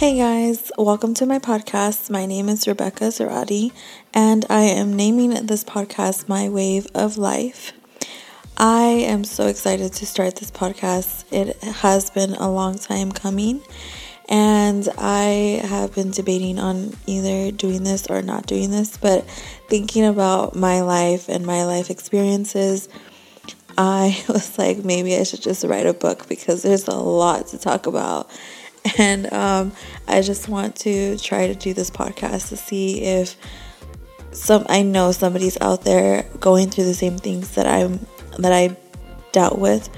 Hey guys, welcome to my podcast. My name is Rebecca Zarati, and I am naming this podcast My Wave of Life. I am so excited to start this podcast. It has been a long time coming, and I have been debating on either doing this or not doing this, but thinking about my life and my life experiences. I was like, maybe I should just write a book because there's a lot to talk about and um, I just want to try to do this podcast to see if some I know somebody's out there going through the same things that I'm that I dealt with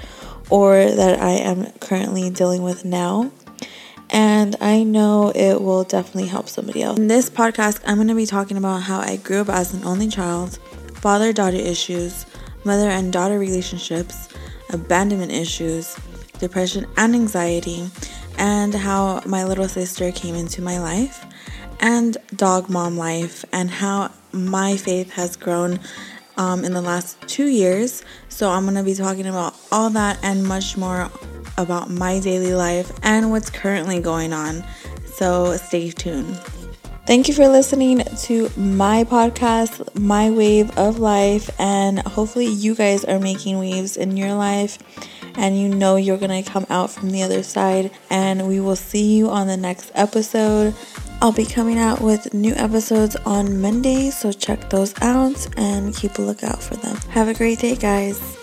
or that I am currently dealing with now. And I know it will definitely help somebody else. In this podcast, I'm going to be talking about how I grew up as an only child, father daughter issues, mother and daughter relationships, abandonment issues, depression and anxiety, and how my little sister came into my life, and dog mom life, and how my faith has grown um, in the last two years. So, I'm going to be talking about all that and much more about my daily life and what's currently going on. So, stay tuned. Thank you for listening to my podcast, My Wave of Life, and hopefully, you guys are making waves in your life and you know you're going to come out from the other side. And we will see you on the next episode. I'll be coming out with new episodes on Monday, so check those out and keep a lookout for them. Have a great day, guys.